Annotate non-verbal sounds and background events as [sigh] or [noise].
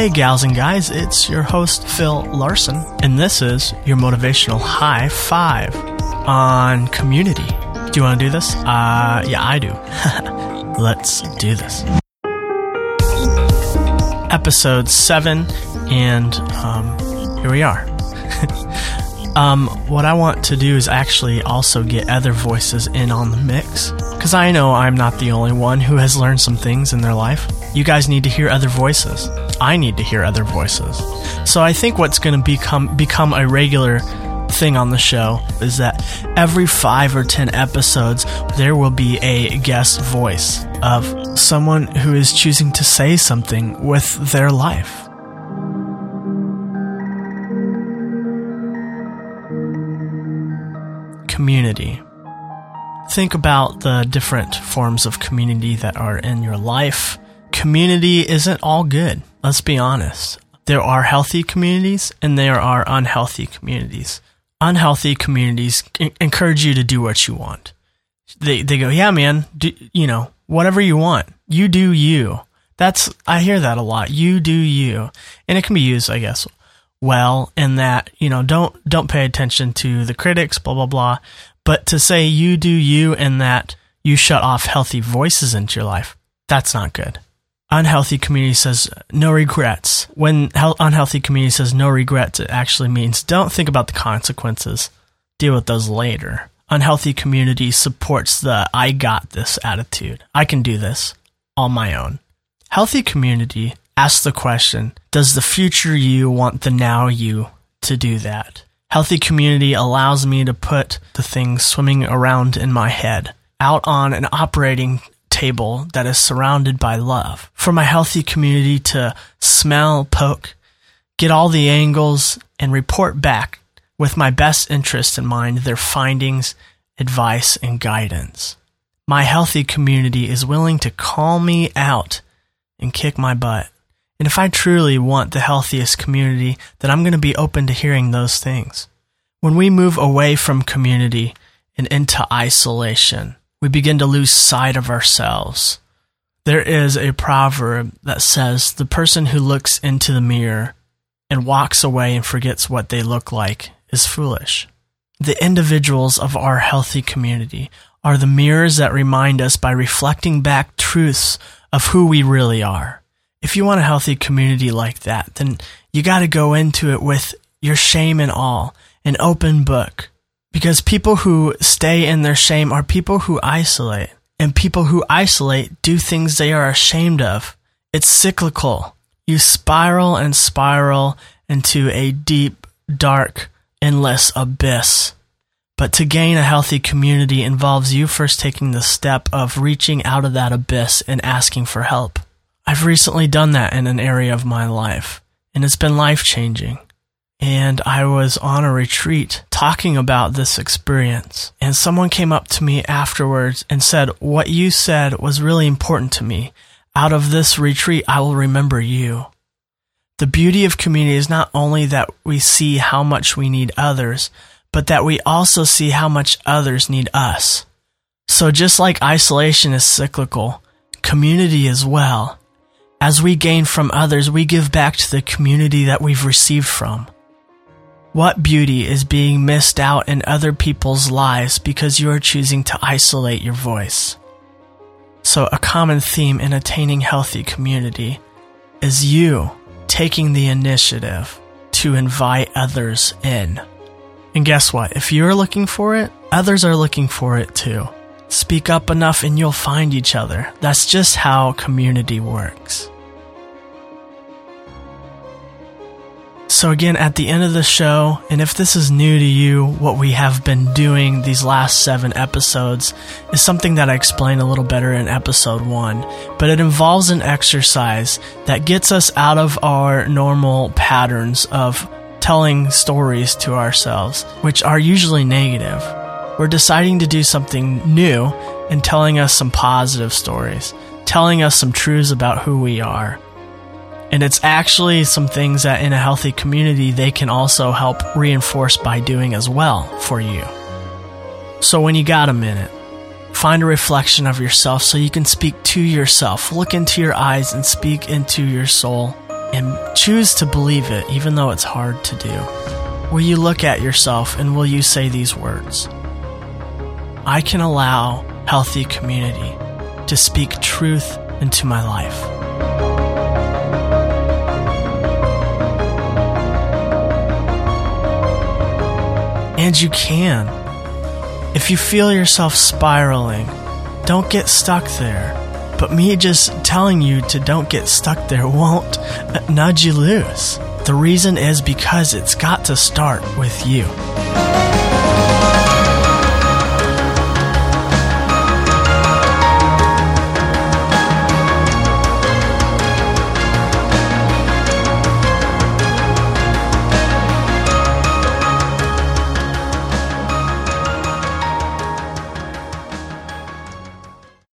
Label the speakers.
Speaker 1: Hey, gals and guys, it's your host, Phil Larson, and this is your motivational high five on community. Do you want to do this? Uh, yeah, I do. [laughs] Let's do this. Episode 7, and um, here we are. [laughs] um, what I want to do is actually also get other voices in on the mix, because I know I'm not the only one who has learned some things in their life. You guys need to hear other voices. I need to hear other voices. So I think what's going to become become a regular thing on the show is that every 5 or 10 episodes there will be a guest voice of someone who is choosing to say something with their life. Community. Think about the different forms of community that are in your life. Community isn't all good. Let's be honest. There are healthy communities and there are unhealthy communities. Unhealthy communities encourage you to do what you want. They they go, "Yeah, man, do, you know, whatever you want. You do you." That's I hear that a lot. You do you. And it can be used, I guess, well in that, you know, don't don't pay attention to the critics, blah blah blah. But to say you do you and that you shut off healthy voices into your life, that's not good unhealthy community says no regrets. When unhealthy community says no regrets, it actually means don't think about the consequences. Deal with those later. Unhealthy community supports the I got this attitude. I can do this on my own. Healthy community asks the question Does the future you want the now you to do that? Healthy community allows me to put the things swimming around in my head out on an operating table that is surrounded by love. For my healthy community to smell, poke, get all the angles, and report back with my best interest in mind their findings, advice, and guidance. My healthy community is willing to call me out and kick my butt. And if I truly want the healthiest community, then I'm going to be open to hearing those things. When we move away from community and into isolation, we begin to lose sight of ourselves. There is a proverb that says the person who looks into the mirror and walks away and forgets what they look like is foolish. The individuals of our healthy community are the mirrors that remind us by reflecting back truths of who we really are. If you want a healthy community like that, then you got to go into it with your shame and all, an open book, because people who stay in their shame are people who isolate. And people who isolate do things they are ashamed of. It's cyclical. You spiral and spiral into a deep, dark, endless abyss. But to gain a healthy community involves you first taking the step of reaching out of that abyss and asking for help. I've recently done that in an area of my life, and it's been life changing and I was on a retreat talking about this experience. And someone came up to me afterwards and said, What you said was really important to me. Out of this retreat, I will remember you. The beauty of community is not only that we see how much we need others, but that we also see how much others need us. So just like isolation is cyclical, community as well. As we gain from others, we give back to the community that we've received from. What beauty is being missed out in other people's lives because you are choosing to isolate your voice? So, a common theme in attaining healthy community is you taking the initiative to invite others in. And guess what? If you're looking for it, others are looking for it too. Speak up enough and you'll find each other. That's just how community works. So, again, at the end of the show, and if this is new to you, what we have been doing these last seven episodes is something that I explained a little better in episode one, but it involves an exercise that gets us out of our normal patterns of telling stories to ourselves, which are usually negative. We're deciding to do something new and telling us some positive stories, telling us some truths about who we are. And it's actually some things that in a healthy community they can also help reinforce by doing as well for you. So when you got a minute, find a reflection of yourself so you can speak to yourself. Look into your eyes and speak into your soul and choose to believe it even though it's hard to do. Will you look at yourself and will you say these words? I can allow healthy community to speak truth into my life. And you can. If you feel yourself spiraling, don't get stuck there. But me just telling you to don't get stuck there won't uh, nudge you loose. The reason is because it's got to start with you.